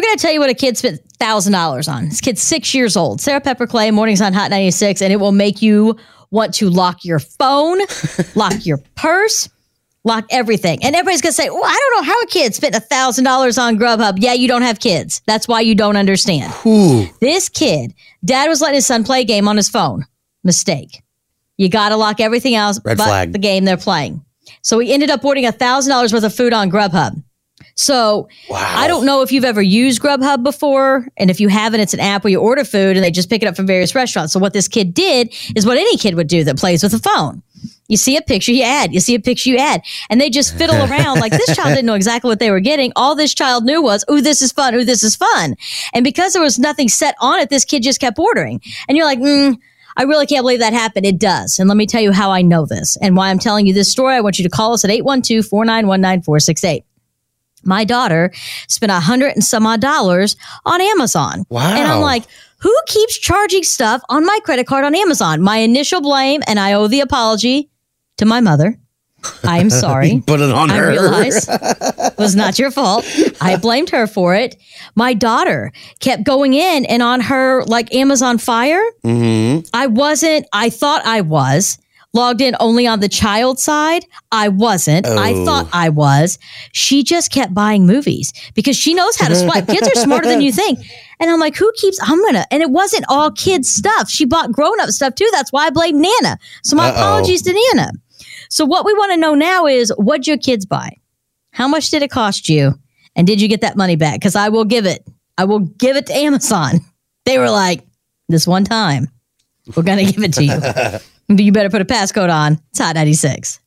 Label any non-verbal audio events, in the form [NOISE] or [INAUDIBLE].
We're going to tell you what a kid spent $1,000 on. This kid's six years old. Sarah Pepper Clay, Mornings on Hot 96, and it will make you want to lock your phone, [LAUGHS] lock your purse, lock everything. And everybody's going to say, well, I don't know how a kid spent $1,000 on Grubhub. Yeah, you don't have kids. That's why you don't understand. Ooh. This kid, dad was letting his son play a game on his phone. Mistake. You got to lock everything else Red but flag. the game they're playing. So he ended up ordering $1,000 worth of food on Grubhub. So Wow. I don't know if you've ever used Grubhub before. And if you haven't, it's an app where you order food and they just pick it up from various restaurants. So what this kid did is what any kid would do that plays with a phone. You see a picture, you add. You see a picture, you add. And they just fiddle [LAUGHS] around like this child didn't know exactly what they were getting. All this child knew was, ooh, this is fun. Ooh, this is fun. And because there was nothing set on it, this kid just kept ordering. And you're like, mm, I really can't believe that happened. It does. And let me tell you how I know this and why I'm telling you this story. I want you to call us at 812 491 9468 my daughter spent a hundred and some odd dollars on Amazon. Wow. And I'm like, who keeps charging stuff on my credit card on Amazon? My initial blame, and I owe the apology to my mother. I'm [LAUGHS] sorry. Put it on I her. realize [LAUGHS] it was not your fault. I blamed her for it. My daughter kept going in and on her like Amazon Fire. Mhm. I wasn't, I thought I was logged in only on the child side. I wasn't. I Oh. thought I was. She just kept buying movies because she knows how to swipe. [LAUGHS] kids are smarter than you think. And I'm like, who keeps, I'm going to, and it wasn't all kids stuff. She bought grown up stuff too. That's why I blame Nana. So my Uh-oh. apologies to Nana. So what we want to know now is what'd your kids buy? How much did it cost you? And did you get that money back? Because I will give it. I will give it to Amazon. [LAUGHS] They were like, this one time, we're going to give it to you. [LAUGHS] you better put a passcode on. It's Hot 96.